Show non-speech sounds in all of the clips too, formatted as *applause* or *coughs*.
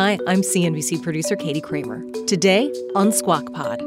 Hi, I'm CNBC producer Katie Kramer. Today on Squawk Pod.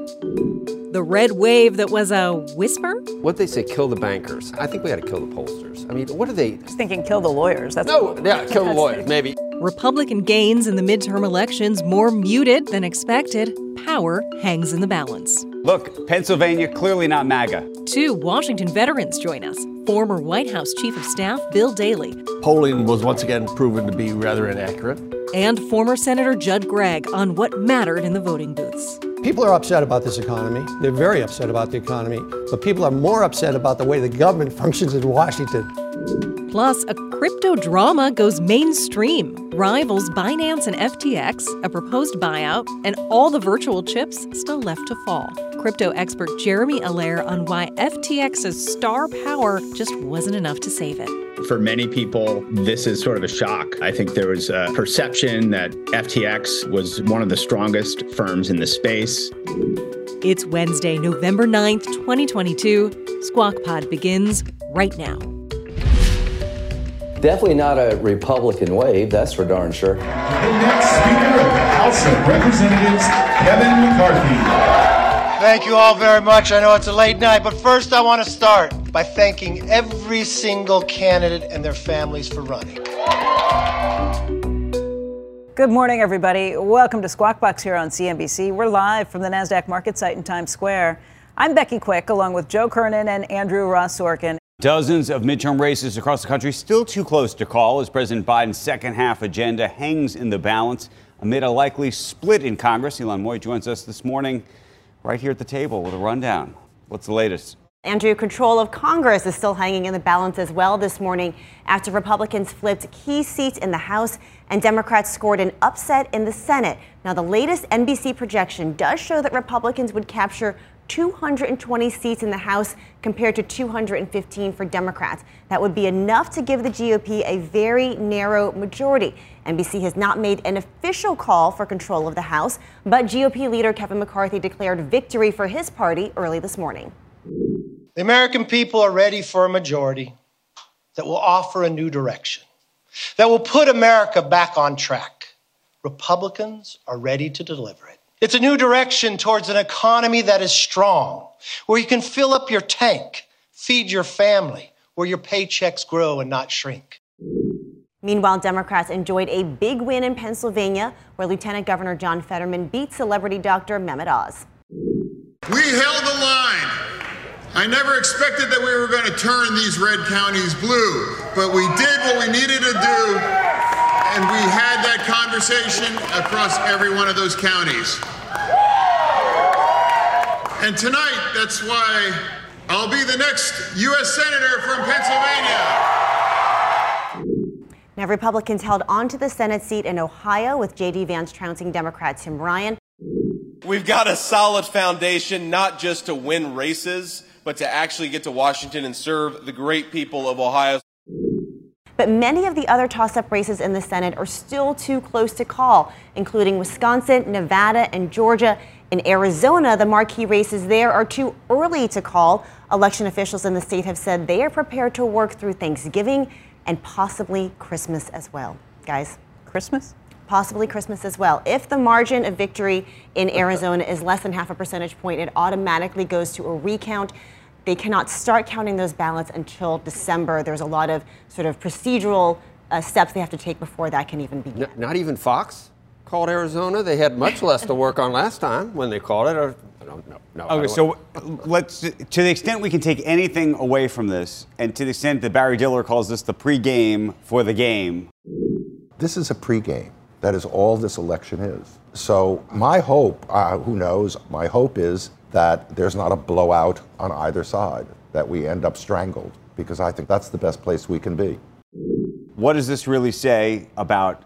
The red wave that was a whisper? What they say, kill the bankers. I think we got to kill the pollsters. I mean, what are they? Just thinking, kill the lawyers. That's no, yeah, *laughs* kill the lawyers, maybe. Republican gains in the midterm elections more muted than expected. Power hangs in the balance. Look, Pennsylvania clearly not MAGA. Two Washington veterans join us. Former White House Chief of Staff Bill Daley. Polling was once again proven to be rather inaccurate. And former Senator Judd Gregg on what mattered in the voting booths. People are upset about this economy. They're very upset about the economy. But people are more upset about the way the government *laughs* functions in Washington. Plus, a crypto drama goes mainstream. Rivals Binance and FTX, a proposed buyout, and all the virtual chips still left to fall. Crypto expert Jeremy Allaire on why FTX's star power just wasn't enough to save it. For many people, this is sort of a shock. I think there was a perception that FTX was one of the strongest firms in the space. It's Wednesday, November 9th, 2022. Squawk Pod begins right now. Definitely not a Republican wave, that's for darn sure. The next Speaker of the House of Representatives, Kevin McCarthy. Thank you all very much. I know it's a late night, but first I want to start by thanking every single candidate and their families for running. Good morning, everybody. Welcome to Squawk Box here on CNBC. We're live from the NASDAQ market site in Times Square. I'm Becky Quick, along with Joe Kernan and Andrew Ross Sorkin. Dozens of midterm races across the country still too close to call as President Biden's second half agenda hangs in the balance amid a likely split in Congress. Ylan Mui joins us this morning right here at the table with a rundown. What's the latest? Andrew, control of Congress is still hanging in the balance as well this morning after Republicans flipped key seats in the House and Democrats scored an upset in the Senate. Now, the latest NBC projection does show that Republicans would capture 220 seats in the House compared to 215 for Democrats. That would be enough to give the GOP a very narrow majority. NBC has not made an official call for control of the House, but GOP leader Kevin McCarthy declared victory for his party early this morning. The American people are ready for a majority that will offer a new direction, that will put America back on track. Republicans are ready to deliver it. It's a new direction towards an economy that is strong, where you can fill up your tank, feed your family, where your paychecks grow and not shrink. Meanwhile, Democrats enjoyed a big win in Pennsylvania, where Lieutenant Governor John Fetterman beat celebrity doctor Mehmet Oz. We held the line. I never expected that we were going to turn these red counties blue, but we did what we needed to do, and we had that conversation across every one of those counties. And tonight, that's why I'll be the next U.S. Senator from Pennsylvania. Now, Republicans held on to the Senate seat in Ohio with J.D. Vance trouncing Democrat Tim Ryan. We've got a solid foundation, not just to win races, but to actually get to Washington and serve the great people of Ohio. But many of the other toss up races in the Senate are still too close to call, including Wisconsin, Nevada, and Georgia. In Arizona, the marquee races there are too early to call. Election officials in the state have said they are prepared to work through Thanksgiving and possibly Christmas as well. Guys, Christmas? Possibly Christmas as well. If the margin of victory in Arizona is less than half a percentage point, it automatically goes to a recount. They cannot start counting those ballots until December. There's a lot of sort of procedural uh, steps they have to take before that can even begin. N- not even Fox called Arizona. They had much less to work on last time when they called it. Or, I don't know. No, okay, so let's to the extent we can take anything away from this, and to the extent that Barry Diller calls this the pregame for the game. This is a pregame. That is all this election is. So my hope, uh, who knows, my hope is that there's not a blowout on either side, that we end up strangled, because I think that's the best place we can be. what does this really say about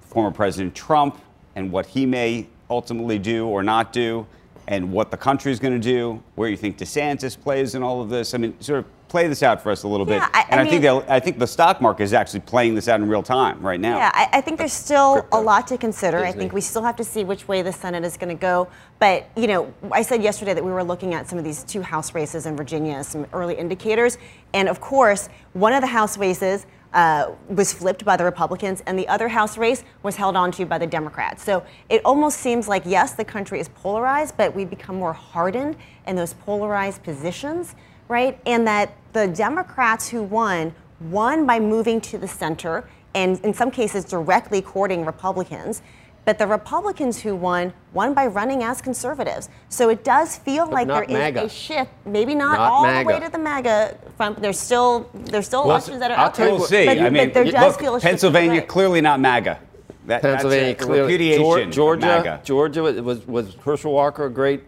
former President Trump and what he may ultimately do or not do, and what the country is going to do, where you think DeSantis plays in all of this? I mean, sort of play this out for us a little Yeah, bit. I- and I I, think mean- they'll- I think the stock market is actually playing this out in real time right now. Yeah, I, I think there's still a lot to consider. I think we still have to see which way the Senate is going to go. But, you know, I said yesterday that we were looking at some of these two House races in Virginia, some early indicators. And of course, one of the House races uh, was flipped by the Republicans, and the other House race was held onto by the Democrats. So it almost seems like, yes, the country is polarized, but we become more hardened in those polarized positions, right? And that the Democrats who won won by moving to the center and in some cases directly courting Republicans. But the Republicans who won won by running as conservatives. So it does feel But like there not is a shift. Maybe not, Not all the way to the MAGA front. There's still there's still Well, elections that are I'll out tell there. you we'll see. But, I mean, but there does look, feel a shift Pennsylvania right. clearly not MAGA. That, Pennsylvania that's a clearly. repudiation Geor- of Georgia, MAGA. Georgia was, was was Herschel Walker a great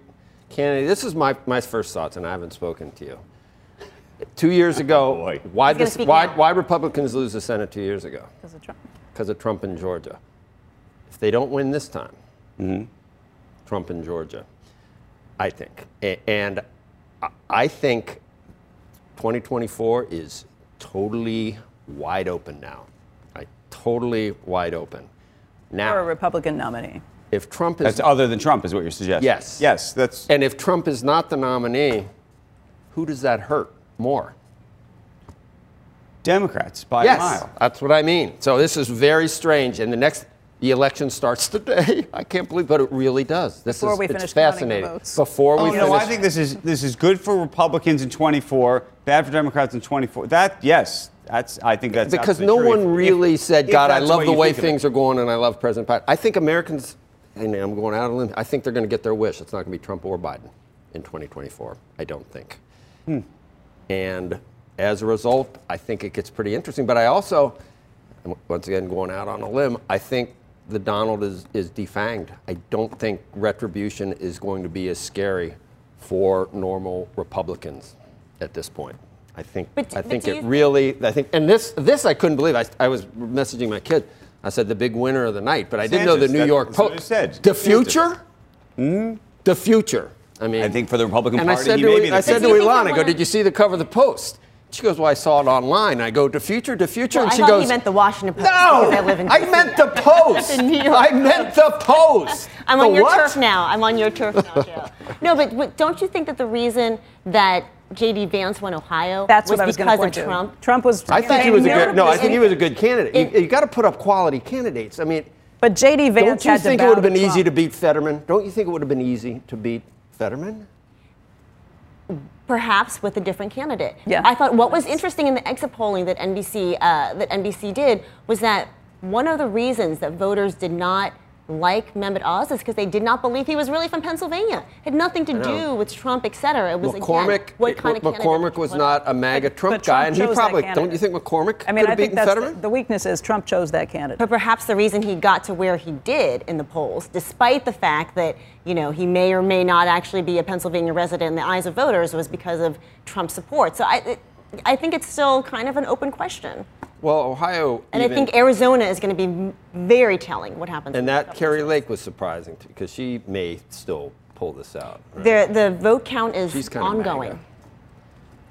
candidate? This is my my first thoughts, and I haven't spoken to you. Two years *laughs* ago, why this, why now. why Republicans lose the Senate two years ago? Because of Trump. Because of Trump in Georgia. If they don't win this time, mm-hmm. Trump in Georgia, I think, and I- I think 2024 is totally wide open now. Like, totally wide open. Now, Or a Republican nominee. If Trump is That's other than Trump, is what you're suggesting. Yes. Yes, that's. And if Trump is not the nominee, who does that hurt more? Democrats by yes, a mile. that's what I mean. So this is very strange. And the next, the election starts *laughs* today. I can't believe, but it really does. This Before is we it's finish counting the fascinating. votes. Before we Oh, finish, no, I think this is this is good for Republicans in 24, bad for Democrats in 24. That yes, that's I think that's because no true. one really if- said, if God, I love the way think of it. things are going, and I love President Biden. I think Americans, and I'm going out on a limb. I think they're going to get their wish. It's not going to be Trump or Biden in 2024. I don't think. Hmm. And as a result, I think it gets pretty interesting. But I also, once again, going out on a limb, I think the Donald is, is defanged. I don't think retribution is going to be as scary for normal Republicans at this point. I think, But- I think it you- really, I think, and this, this I couldn't believe. I, I was messaging my kid. I said the big winner of the night, but I didn't know the New that- York Post said. The DeSantis. future, hmm? the future. I mean, I think for the Republican and I Party, said to, may I said to future. Ylan, I go, did you see the cover of the Post? She goes, well, I saw it online. I go, to future, to future, Well, and I she thought goes, you meant the Washington Post. no, I live in I *laughs* meant the Post. In New York. I meant the Post. I'm The on your what? turf now. I'm on your turf now, Joe. no, but, but don't you think that the reason that J.D. Vance won Ohio That's was what I was going because to of point to. Trump? Trump was. I think he was a good. No, I think he was a good candidate. You, you got to put up quality candidates. I mean, But J.D. Vance don't you had think to it would have been to easy to beat Fetterman? Don't you think it would have been easy to beat Fetterman? perhaps with a different candidate. Yeah. I thought what was interesting in the exit polling that NBC uh, that NBC did was that one of the reasons that voters did not like Mehmet Oz is because they did not believe he was really from Pennsylvania. It had nothing to do with Trump, et cetera. It was McCormick, again, what kind of candidate McCormick was not a MAGA Trump but guy, Trump and he probably. Don't you think McCormick I mean, could I have think beaten that's the, Fetterman? the weakness is Trump chose that candidate. But perhaps the reason he got to where he did in the polls, despite the fact that you know he may or may not actually be a Pennsylvania resident in the eyes of voters, was because of Trump support. So I, it, I think it's still kind of an open question, well, Ohio. and even, I think Arizona is going to be very telling what happens. and that Kari Lake was surprising too, because she may still pull this out. right? the the vote count is She's kinda ongoing. MAGA.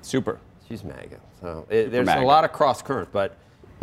Super. She's MAGA. So it, there's MAGA. a lot of cross currents, but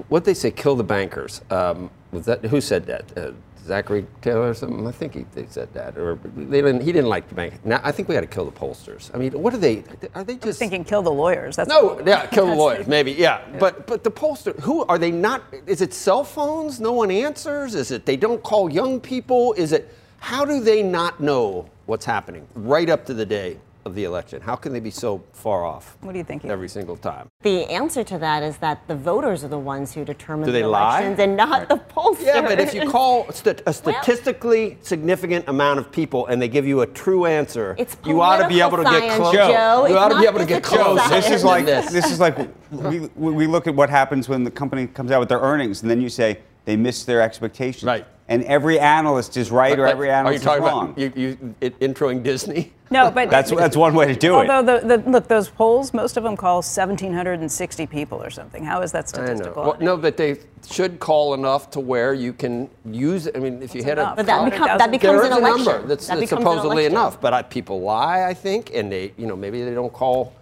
what they say, kill the bankers. Um, was that who said that? Uh, Zachary Taylor or something? I think he they said that, or they didn't. He didn't like the bank. Now I think we got to kill the pollsters. I mean, what are they? Are they just? thinking kill the lawyers. That's no, yeah, kill the lawyers, maybe, yeah. But but the pollster, who are they? Not? Is it cell phones? No one answers. Is it they don't call young people? Is it? How do they not know what's happening right up to the day of the election? How can they be so far off? What do you think? Every single time. The answer to that is that the voters are the ones who determine Do they the lie? elections and not the pollsters. Yeah, but if you call st- a statistically significant amount of people and they give you a true answer, It's you ought to be able to political get close. Joe. You It's ought to be able to get physical close. Joe, this is like this. this is like we, we we look at what happens when the company comes out with their earnings, and then you say they missed their expectations. Right. And every analyst is right or every Are you analyst is talking wrong. about you, you it, introing Disney? No, but That's that's one way to do it. Although the, the look, those polls, most of them call 1,760 people or something. How is that I know. statistical? Well, no, but they should call enough to where you can use. I mean, if you hit enough? a But that count- become- that becomes there is an a election. number that's, That that's becomes an supposedly election. enough. But I, people lie, I think, and they, you know, maybe they don't call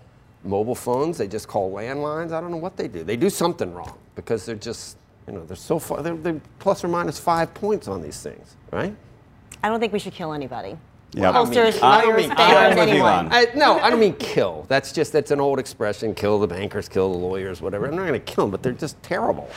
mobile phones. They just call landlines. I don't know what they do. They do something wrong because they're just, you know, they're so far. They're, they're plus or minus five points on these things, right? I don't think we should kill anybody. Yeah. Pollsters, I don't lawyers, mean- bankers, I'm with you, anyone. I, no, I don't mean kill. That's just that's an old expression. Kill the bankers, kill the lawyers, whatever. I'm not going to kill them, but they're just terrible.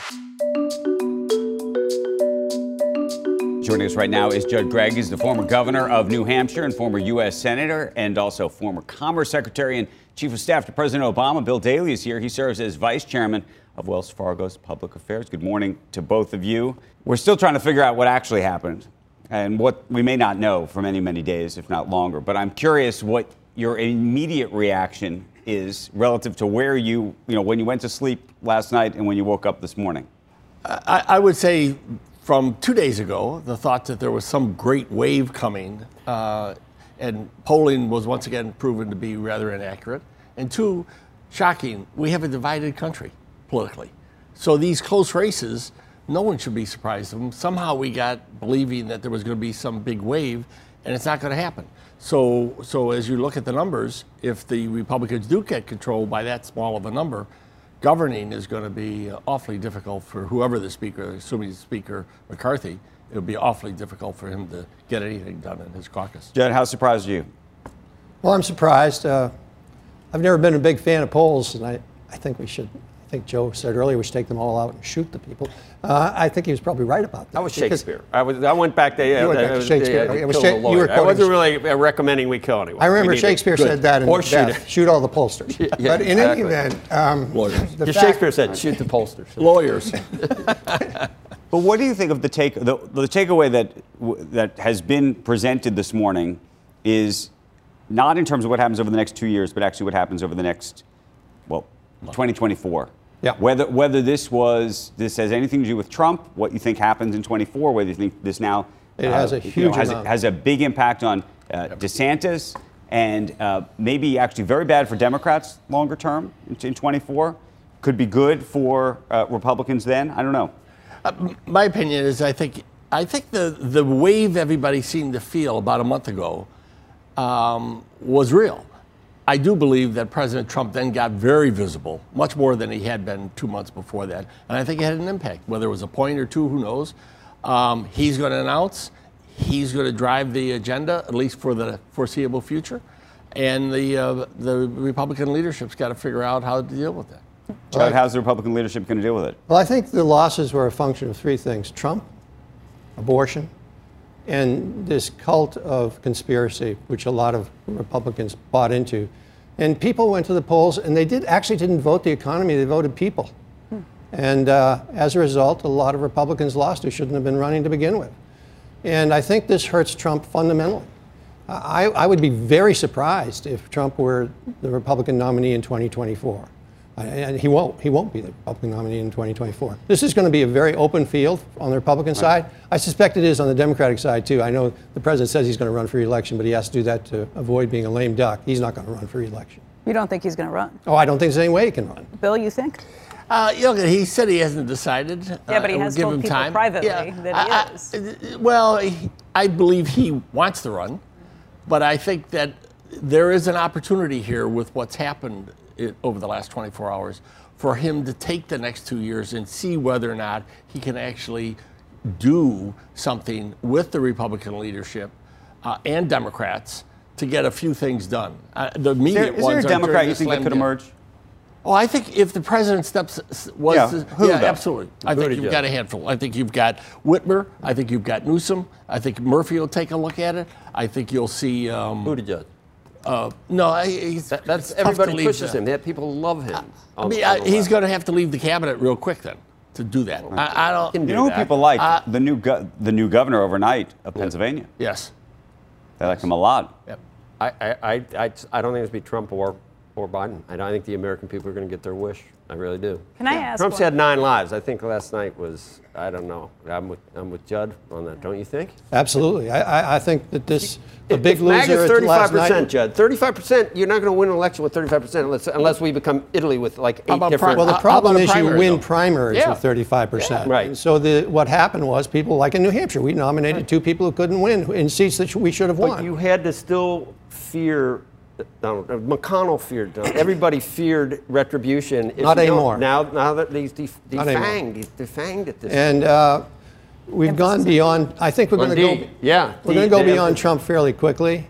Joining us right now is Judd Gregg. He's the former governor of New Hampshire and former U.S. Senator and also former Commerce Secretary and Chief of Staff to President Obama. Bill Daley is here. He serves as Vice Chairman of Wells Fargo's Public Affairs. Good morning to both of you. We're still trying to figure out what actually happened and what we may not know for many, many days, if not longer. But I'm curious what your immediate reaction is relative to where you, you know, when you went to sleep last night and when you woke up this morning. I, I would say from two days ago, the thought that there was some great wave coming, uh, and polling was once again proven to be rather inaccurate. And two, shocking, we have a divided country politically. So these close races, no one should be surprised of them. Somehow we got believing that there was going to be some big wave, and it's not going to happen. So, so as you look at the numbers, if the Republicans do get control by that small of a number, governing is going to be uh, awfully difficult for whoever the speaker, assuming the speaker McCarthy, it would be awfully difficult for him to get anything done in his caucus. Judd, how surprised are you? Well, I'm surprised. Uh, I've never been a big fan of polls, and I, I think we should. I think Joe said earlier we should take them all out and shoot the people. Uh, I think he was probably right about that. That was Shakespeare. I was. I went back to. You went back to Shakespeare. uh, It was Sha- you were I wasn't really uh, recommending we kill anyone. I remember We need to- Shakespeare said that in or Macbeth, shoot. shoot all the pollsters. *laughs* Yeah, but in exactly. any event, um, the fact- Shakespeare said, "Shoot the pollsters." *laughs* Lawyers. *laughs* But what do you think of the take the, the takeaway that that has been presented this morning is not in terms of what happens over the next two years, but actually what happens over the next well, 2024. Yeah. Whether whether this was this has anything to do with Trump, what you think happens in 24, whether you think this now It has a you know, huge has, amount. has a big impact on uh, DeSantis and uh, maybe actually very bad for Democrats longer term in, in 24. Could be good for uh, Republicans then. I don't know. my opinion is I think I think the the wave everybody seemed to feel about a month ago um, was real. I do believe that President Trump then got very visible, much more than he had been two months before that, and I think it had an impact. Whether it was a point or two, who knows? Um, he's going to announce. He's going to drive the agenda, at least for the foreseeable future, and the uh, the Republican leadership's got to figure out how to deal with that. Judd, how's the Republican leadership going to deal with it? Well, I think the losses were a function of three things Trump, abortion, and this cult of conspiracy, which a lot of Republicans bought into. And people went to the polls, and they did actually didn't vote the economy; they voted people. And uh, as a result, a lot of Republicans lost who shouldn't have been running to begin with. And I think this hurts Trump fundamentally. I, I would be very surprised if Trump were the Republican nominee in 2024. I- And he won't. He won't be the Republican nominee in 2024. This is going to be a very open field on the Republican side. I suspect it is on the Democratic side too. I know the president says he's going to run for re-election, but he has to do that to avoid being a lame duck. He's not going to run for re-election. You don't think he's going to run? Oh, I don't think there's any way he can run. Bill, you think? Uh, you know, he said he hasn't decided. Yeah, but he Uh, has give told him people time. privately Yeah, that I- he is. I- well, he- I believe he wants to run, but I think that there is an opportunity here with what's happened i over the last 24 hours for him to take the next two years and see whether or not he can actually do something with the Republican leadership uh, and Democrats to get a few things done. Uh, the immediate Is immediate there, is there a Democrat you think that could emerge? Oh, I think if the president steps was Yeah, to- who, yeah, though? absolutely. I think you've got a handful. I think you've got Whitmer. I think you've got Newsom. I think Murphy will take a look at it. I think you'll see. Um, Buttigieg. Uh, no, I, he's, That's it's to everybody leave pushes him. That people love him. I on- mean, I, he's going to have to leave the cabinet real quick then to do that. I, I don't. You know who people like? the new go- the new governor overnight of Pennsylvania. Yes. They like him a lot. Yep. I, I, I, I, I don't think it's be Trump or or Biden. I, don't- I think the American people are going to get their wish. I really do. Can I ask Trump's one- had nine lives. I think last night was, I don't know. I'm with, I'm with Judd on that, don't you think? Absolutely. I, I, I think that this, the big if MAGA's loser last 35%, Judd. 35%, you're not going to win an election with 35% unless, unless we become Italy with like eight about different. Well, the How- how problem about a is you win though? primaries Yeah. with 35%. Yeah. Right. And so the, what happened was people, like in New Hampshire, we nominated two people who couldn't win in seats that we should have won. But won. you had to still fear. Donald, uh, McConnell feared Donald. Everybody feared retribution. if Not you don't. anymore. Now, now that he's def- defanged, he's defanged at this. And uh, we've gone beyond. I think we're going to go. Yeah, we're going to go the beyond emphasis. Trump fairly quickly,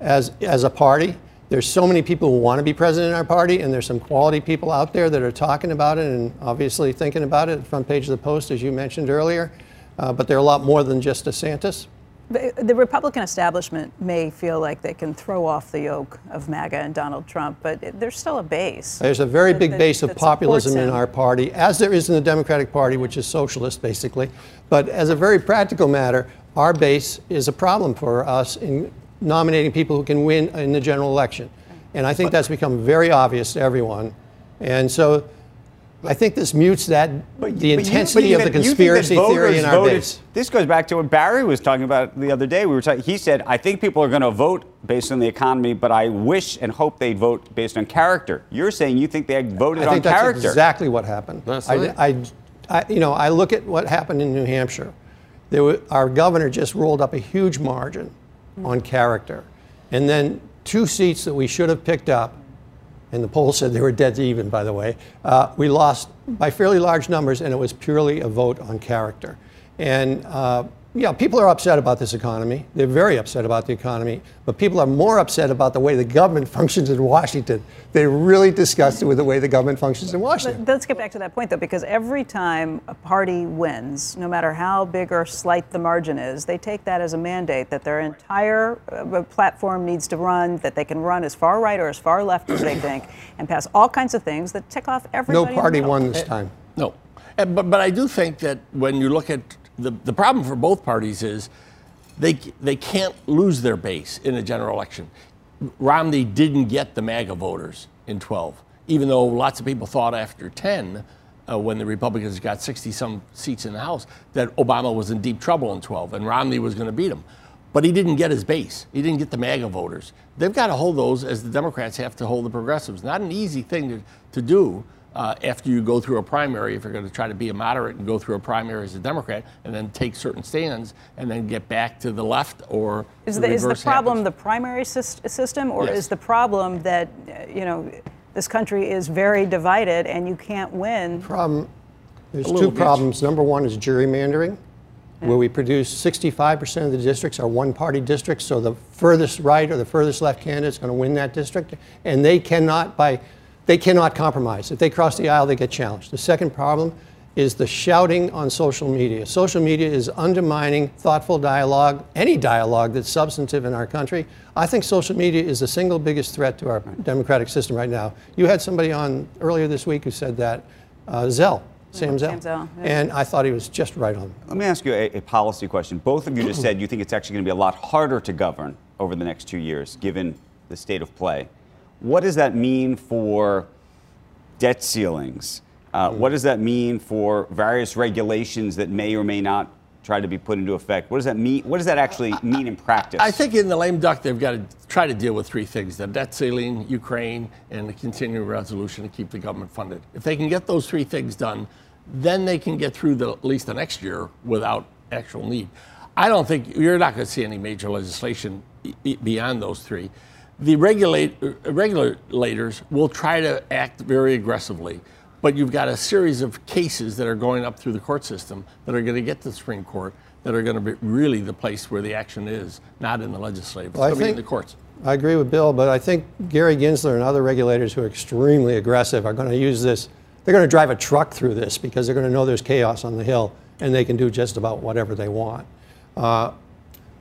as as a party. There's so many people who want to be president in our party, and there's some quality people out there that are talking about it and obviously thinking about it. Front page of the Post, as you mentioned earlier. Uh, but there are a lot more than just DeSantis. The, the Republican establishment may feel like they can throw off the yoke of MAGA and Donald Trump, but it, there's still a base. There's a very that- big base of that supports populism in our party, as there is in the Democratic Party, which is socialist basically. But as a very practical matter, our base is a problem for us in nominating people who can win in the general election. And I think that's become very obvious to everyone. And so I think this mutes that the But you- intensity but of the conspiracy theory in our voted- base. This goes back to what Barry was talking about the other day. We were talking. He said, "I think people are going to vote based on the economy, but I wish and hope they vote based on character." You're saying you think they voted I on think that's character. exactly what happened. That's I, right. I, I- you know, I look at what happened in New Hampshire. There were, our governor just rolled up a huge margin on character, and then two seats that we should have picked up, and the poll said they were dead even. By the way, uh, we lost by fairly large numbers, and it was purely a vote on character. And uh, yeah, people are upset about this economy. They're very upset about the economy, but people are more upset about the way the government *laughs* functions in Washington. They're really disgusted with the way the government functions in Washington. But let's get back to that point, though, because every time a party wins, no matter how big or slight the margin is, they take that as a mandate that their entire uh, platform needs to run, that they can run as far right or as far left as they *coughs* think, and pass all kinds of things that tick off everybody. No party won this time. No. But, but I do think that when you look at the, the problem for both parties is they, they can't lose their base in a general election. Romney didn't get the MAGA voters in 12, even though lots of people thought after 10, uh, when the Republicans got 60 some seats in the House, that Obama was in deep trouble in 12 and Romney was going to beat him. But he didn't get his base. He didn't get the MAGA voters. They've got to hold those as the Democrats have to hold the progressives. Not an easy thing to, to do uh, after you go through a primary, if you're going to try to be a moderate and go through a primary as a Democrat, and then take certain stands, and then get back to the left or Is the the, is the problem happens. the primary sys- system, or Yes. is the problem that, uh, you know, this country is very divided and you can't win? Problem, there's two little bit. problems. Number one is gerrymandering, where we produce 65% of the districts are one-party districts, so the furthest right or the furthest left candidate is going to win that district, and they cannot by they cannot compromise. If they cross the aisle, they get challenged. The second problem is the shouting on social media. Social media is undermining thoughtful dialogue, any dialogue that's substantive in our country. I think social media is the single biggest threat to our democratic system right now. You had somebody on earlier this week who said that, uh, Zell, Sam Zell. Sam Zell, yeah. And I thought he was just right on. Let me ask you a, a policy question. Both of you just said you think it's actually going to be a lot harder to govern over the next two years, given the state of play. What does that mean for debt ceilings? Uh, What does that mean for various regulations that may or may not try to be put into effect? What does that mean? What does that actually mean in practice? I think in the lame duck, they've got to try to deal with three things the debt ceiling, Ukraine, and the continuing resolution to keep the government funded. If they can get those three things done, then they can get through the, at least the next year without actual need. I don't think you're not going to see any major legislation beyond those three. The regulate, uh, regulators will try to act very aggressively, but you've got a series of cases that are going up through the court system that are going to get to the Supreme Court that are going to be really the place where the action is, not in the legislative. It's Well, I in the courts. I agree with Bill, but I think Gary Gensler and other regulators who are extremely aggressive are going to use this. They're going to drive a truck through this because they're going to know there's chaos on the Hill and they can do just about whatever they want. Uh,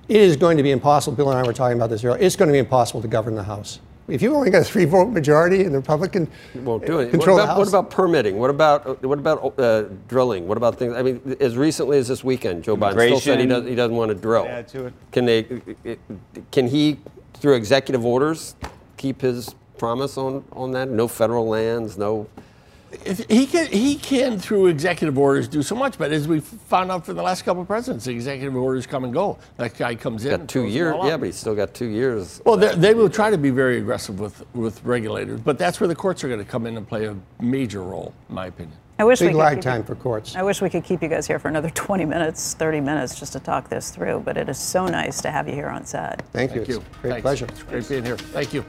it is going to be impossible. Bill and I were talking about this earlier. It's going to be impossible to govern the House. If you only got a three vote majority and the Republican won't do it. control what, the about, House, what about permitting? What about what about uh, drilling? What about things? I mean, as recently as this weekend, Joe Biden still said he, does, he doesn't want to drill. Add to it. Can they? Can he, through executive orders, keep his promise on, on that? No federal lands, no. If he can, he can through executive orders do so much, but as we found out for the last couple of presidents, executive orders come and go. That guy comes in. Got two years, yeah, but he's still got two years. Well, they- they will try to be very aggressive with, with regulators, but that's where the courts are going to come in and play a major role, in my opinion. I wish Big we could lag keep time you- for courts. I wish we could keep you guys here for another *laughs* 20 minutes, 30 minutes just to talk this through, but it is so nice to have you here on set. Thank you. Thank you. It's great Thanks. pleasure. It's great being here. Thank you.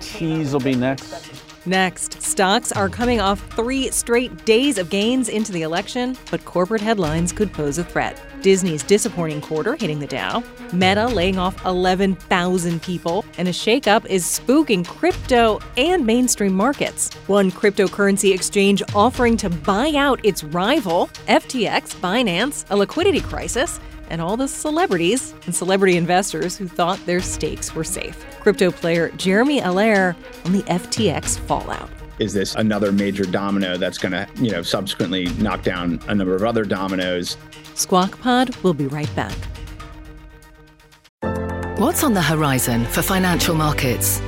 Tease will be next. Next, stocks are coming off three straight days of gains into the election, but corporate headlines could pose a threat. Disney's disappointing quarter hitting the Dow, Meta laying off 11,000 people, and a shakeup is spooking crypto and mainstream markets. One cryptocurrency exchange offering to buy out its rival, FTX, Binance, a liquidity crisis, and all the celebrities and celebrity investors who thought their stakes were safe. Crypto player Jeremy Allaire on the FTX fallout. Is this another major domino that's going to, you know, subsequently knock down a number of other dominoes? Squawk Pod will be right back. What's on the horizon for financial markets?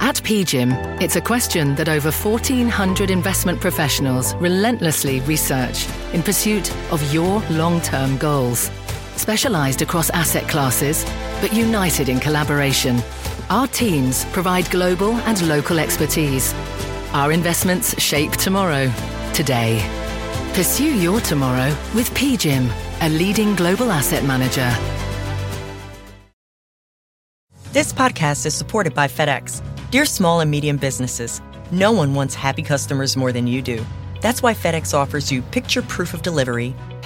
At PGIM, it's a question that over 1,400 investment professionals relentlessly research in pursuit of your long term goals. Specialized across asset classes, but united in collaboration, our teams provide global and local expertise. Our investments shape tomorrow, today. Pursue your tomorrow with PGIM, a leading global asset manager. This podcast is supported by FedEx. Dear small and medium businesses, no one wants happy customers more than you do. That's why FedEx offers you picture proof of delivery,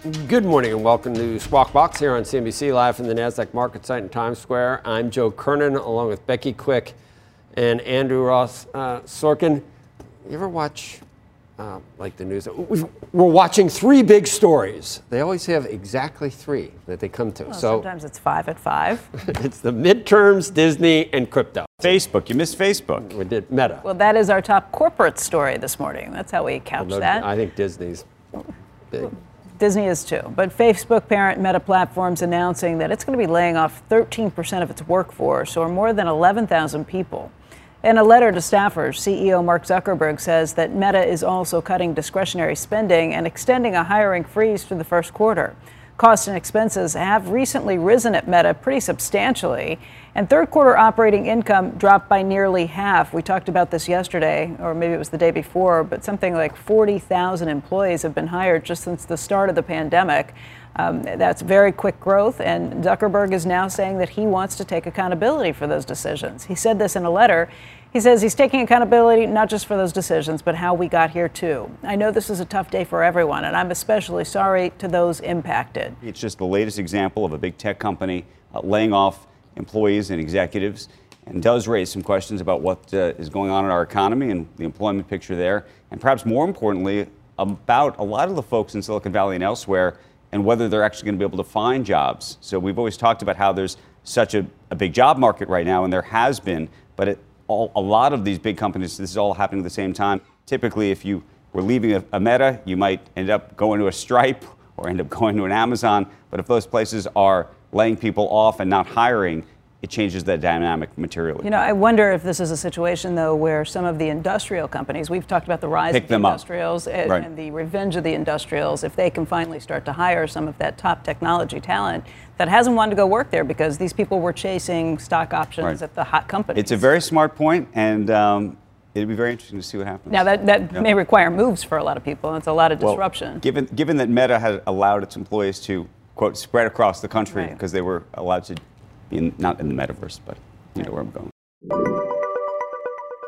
Good morning and welcome to Squawk Box here on CNBC live from the NASDAQ market site in Times Square. I'm Joe Kernan along with Becky Quick and Andrew Ross uh, Sorkin. You ever watch uh, like the news? We've, we're watching three big stories. They always have exactly three that they come to. Well, so sometimes it's five at five. *laughs* it's the midterms, Disney, and crypto. Facebook. You missed Facebook. We did Meta. Well, that is our top corporate story this morning. That's how we couch Although that. I think Disney's big. Disney is too. But Facebook parent Meta Platforms announcing that it's going to be laying off 13% of its workforce, or more than 11,000 people. In a letter to staffers, CEO Mark Zuckerberg says that Meta is also cutting discretionary spending and extending a hiring freeze for the first quarter. Costs and expenses have recently risen at Meta pretty substantially, and third quarter operating income dropped by nearly half. We talked about this yesterday, or maybe it was the day before, but something like 40,000 employees have been hired just since the start of the pandemic. Um, that's very quick growth, and Zuckerberg is now saying that he wants to take accountability for those decisions. He said this in a letter. He says he's taking accountability not just for those decisions, but how we got here too. I know this is a tough day for everyone, and I'm especially sorry to those impacted. It's just the latest example of a big tech company uh, laying off employees and executives and does raise some questions about what uh, is going on in our economy and the employment picture there. And perhaps more importantly, about a lot of the folks in Silicon Valley and elsewhere and whether they're actually going to be able to find jobs. So we've always talked about how there's such a, a big job market right now, and there has been, but it, all, a lot of these big companies, this is all happening at the same time. Typically, if you were leaving a, a Meta, you might end up going to a Stripe or end up going to an Amazon. But if those places are laying people off and not hiring, it changes that dynamic materially. You know, I wonder if this is a situation, though, where some of the industrial companies, we've talked about the rise Pick of the industrials and, Right. and the revenge of the industrials, if they can finally start to hire some of that top technology talent that hasn't wanted to go work there because these people were chasing stock options Right. at the hot companies. It's a very smart point, and um, it'd be very interesting to see what happens. now, that, that Yeah. may require moves for a lot of people. It's a lot of Well, disruption. given, given that Meta has allowed its employees to, quote, spread across the country Right. because they were allowed to be in, not in the metaverse, but you know where I'm going.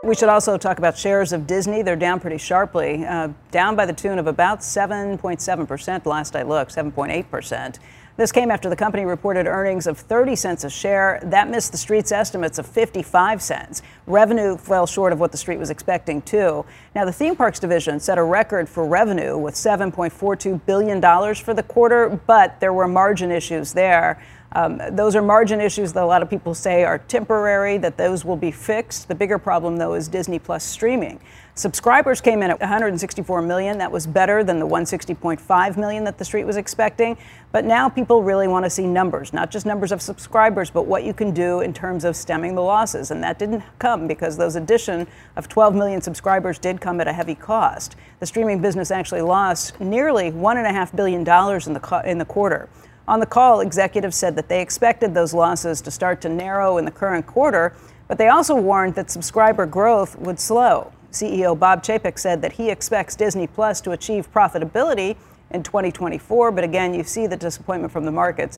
We should also talk about shares of Disney. They're down pretty sharply, uh, down by the tune of about 7.7% last I looked, 7.8%. This came after the company reported earnings of 30 cents a share. That missed the street's estimates of 55 cents. Revenue fell short of what the street was expecting, too. Now, the theme parks division set a record for revenue with $7.42 billion for the quarter, but there were margin issues there. Um, those are margin issues that a lot of people say are temporary, that those will be fixed. The bigger problem, though, is Disney Plus streaming. Subscribers came in at 164 million. That was better than the 160.5 million that the street was expecting. But now people really want to see numbers, not just numbers of subscribers, but what you can do in terms of stemming the losses. And that didn't come because those addition of 12 million subscribers did come at a heavy cost. The streaming business actually lost nearly $1.5 billion in the, in the quarter. On the call, executives said that they expected those losses to start to narrow in the current quarter, but they also warned that subscriber growth would slow. CEO Bob Chapek said that he expects Disney Plus to achieve profitability in 2024, but again, you see the disappointment from the markets.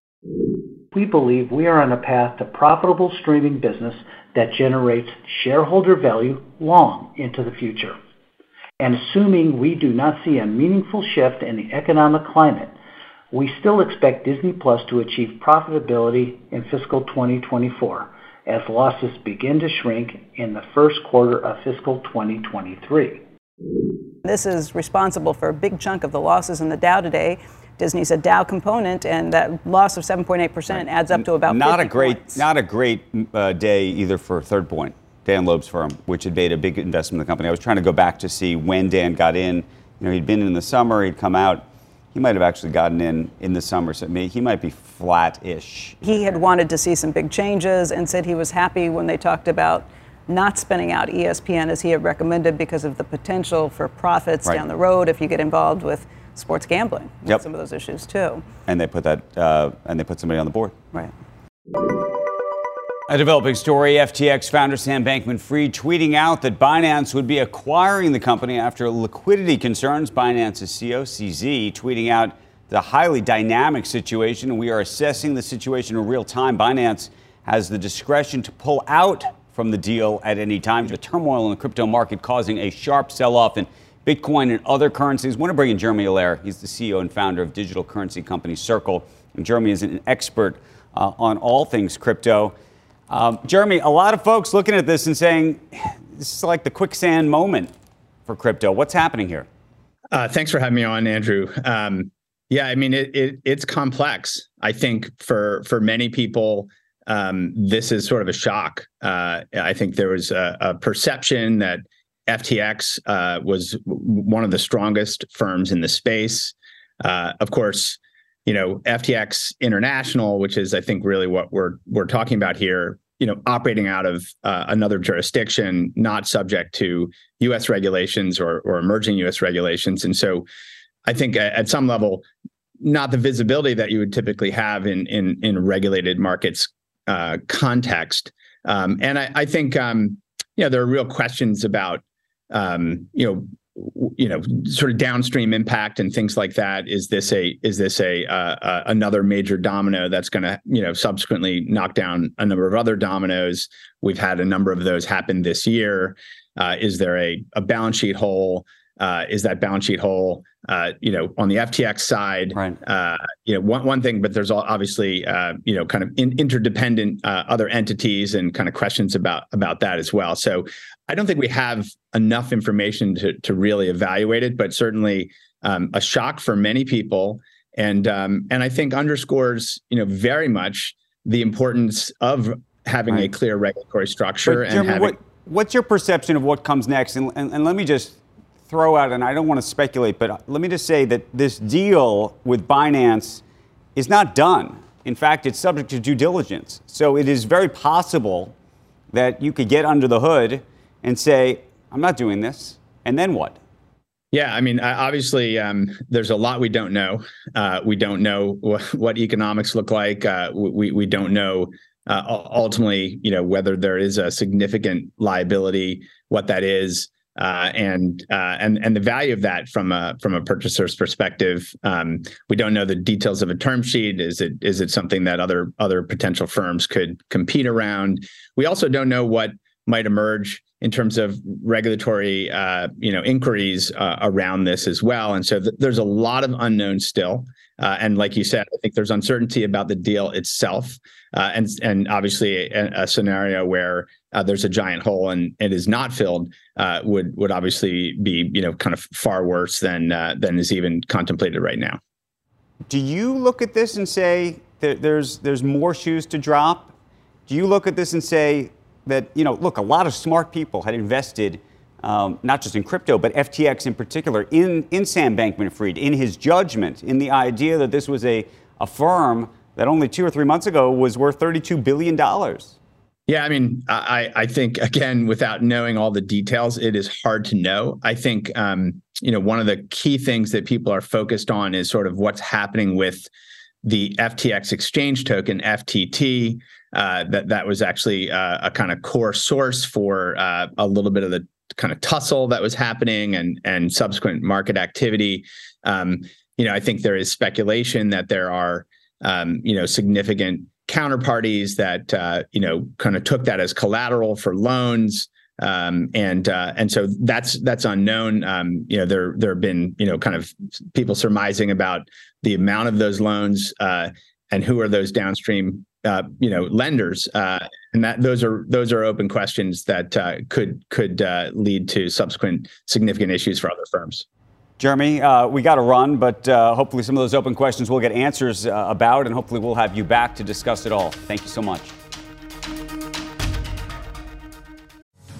We believe we are on a path to profitable streaming business that generates shareholder value long into the future. And assuming we do not see a meaningful shift in the economic climate, we still expect Disney Plus to achieve profitability in fiscal 2024 as losses begin to shrink in the first quarter of fiscal 2023. This is responsible for a big chunk of the losses in the Dow today. Disney's a Dow component, and that loss of 7.8% adds up to about not a great, points. not a great uh, day either for Third Point, Dan Loeb's firm, which had made a big investment in the company. I was trying to go back to see when Dan got in. You know, he'd been in the summer, he'd come out he might have actually gotten in in the summer. So he might be flat-ish. He had wanted to see some big changes and said he was happy when they talked about not spinning out ESPN as he had recommended because of the potential for profits Right. down the road if you get involved with sports gambling. Yep. Some of those issues too. And they put that, uh, and they put somebody on the board. Right. A developing story FTX founder Sam Bankman Fried tweeting out that Binance would be acquiring the company after liquidity concerns. Binance's CEO, CZ, tweeting out the highly dynamic situation, we are assessing the situation in real time. Binance has the discretion to pull out from the deal at any time. The turmoil in the crypto market causing a sharp sell off in Bitcoin and other currencies. I want to bring in Jeremy Allaire. He's the CEO and founder of digital currency company Circle. And Jeremy is an expert uh, on all things crypto. Um, Jeremy, a lot of folks looking at this and saying this is like the quicksand moment for crypto. What's happening here? Uh, thanks for having me on, Andrew. Um, yeah, I mean it, it it's complex. I think for for many people, um, this is sort of a shock. Uh, I think there was a, a perception that FTX uh, was one of the strongest firms in the space. Uh, of course, you know FTX International, which is I think really what we're we're talking about here. You know, operating out of uh, another jurisdiction, not subject to U.S. regulations or or emerging U.S. regulations, and so I think at, some level, not the visibility that you would typically have in in in regulated markets uh, context. Um, and I, I think um, you know there are real questions about um, you know you know sort of downstream impact and things like that. Is this a is this a uh, uh, another major domino that's going to you know subsequently knock down a number of other dominoes? We've had a number of those happen this year. Uh, is there a, a balance sheet hole? Uh, is that balance sheet hole, uh, you know, on the FTX side, right. uh, you know, one, one thing, but there's all obviously, uh, you know, kind of in, interdependent uh, other entities and kind of questions about about that as well. So I don't think we have enough information to to really evaluate it, but certainly um, a shock for many people, and um, and I think underscores, you know, very much the importance of having a clear regulatory structure But, and Jeremy, having. what, what's your perception of what comes next? And, and, and let me just throw out, and I don't want to speculate, but let me just say that this deal with Binance is not done. In fact, it's subject to due diligence. So it is very possible that you could get under the hood and say, I'm not doing this. And then what? Yeah, I mean, obviously, um, there's a lot we don't know. Uh, we don't know *laughs* wh- what economics look like. Uh, we we don't know uh, ultimately, you know, whether there is a significant liability, what that is, uh, and uh, and and the value of that from a from a purchaser's perspective. Um, we don't know the details of a term sheet. Is it is it something that other other potential firms could compete around? We also don't know what might emerge in terms of regulatory, uh, you know, inquiries uh, around this as well. And so th- there's a lot of unknowns still. Uh, and like you said, I think there's uncertainty about the deal itself, uh, and and obviously a, a scenario where uh, there's a giant hole and it is not filled uh, would would obviously be you know kind of far worse than than is even contemplated right now. Do you look at this and say there's there's more shoes to drop? Do you look at this and say that, you know, look, a lot of smart people had invested, um, not just in crypto, but FTX in particular, in, in Sam Bankman Fried, in his judgment, in the idea that this was a, a firm that only two or three months ago was worth $32 billion. Yeah, I mean, I, I think again, without knowing all the details, it is hard to know. I think um, you know one of the key things that people are focused on is sort of what's happening with the FTX exchange token FTT. Uh, that that was actually uh, a kind of core source for uh, a little bit of the kind of tussle that was happening and and subsequent market activity. Um, you know, I think there is speculation that there are um, you know significant counterparties that uh, you know kind of took that as collateral for loans. Um, and uh, and so that's that's unknown. Um, you know, there there have been you know kind of people surmising about the amount of those loans uh, and who are those downstream uh, you know lenders uh, and that those are those are open questions that uh, could could uh, lead to subsequent significant issues for other firms. Jeremy, uh, we got to run, but uh, hopefully some of those open questions we'll get answers about, and hopefully we'll have you back to discuss it all. Thank you so much.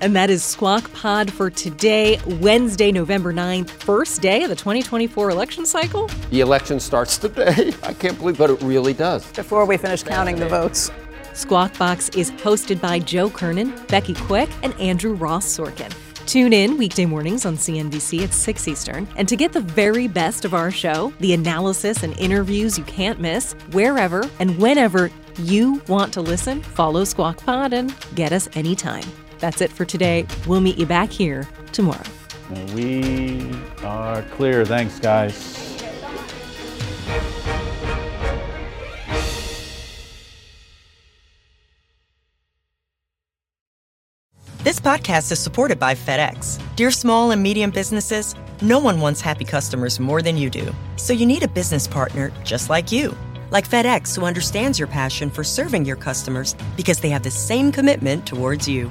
And that is Squawk Pod for today, Wednesday, November 9th, first day of the 2024 election cycle. The election starts today. *laughs* I can't believe, but it really does. Before we finish counting the votes. Squawk Box is hosted by Joe Kernan, Becky Quick, and Andrew Ross Sorkin. Tune in weekday mornings on CNBC at 6 Eastern. And to get the very best of our show, the analysis and interviews you can't miss, wherever and whenever you want to listen, follow Squawk Pod and get us anytime. That's it for today. We'll meet you back here tomorrow. We are clear. Thanks, guys. This podcast is supported by FedEx. Dear small and medium businesses, no one wants happy customers more than you do. So you need a business partner just like you. Like FedEx, who understands your passion for serving your customers because they have the same commitment towards you.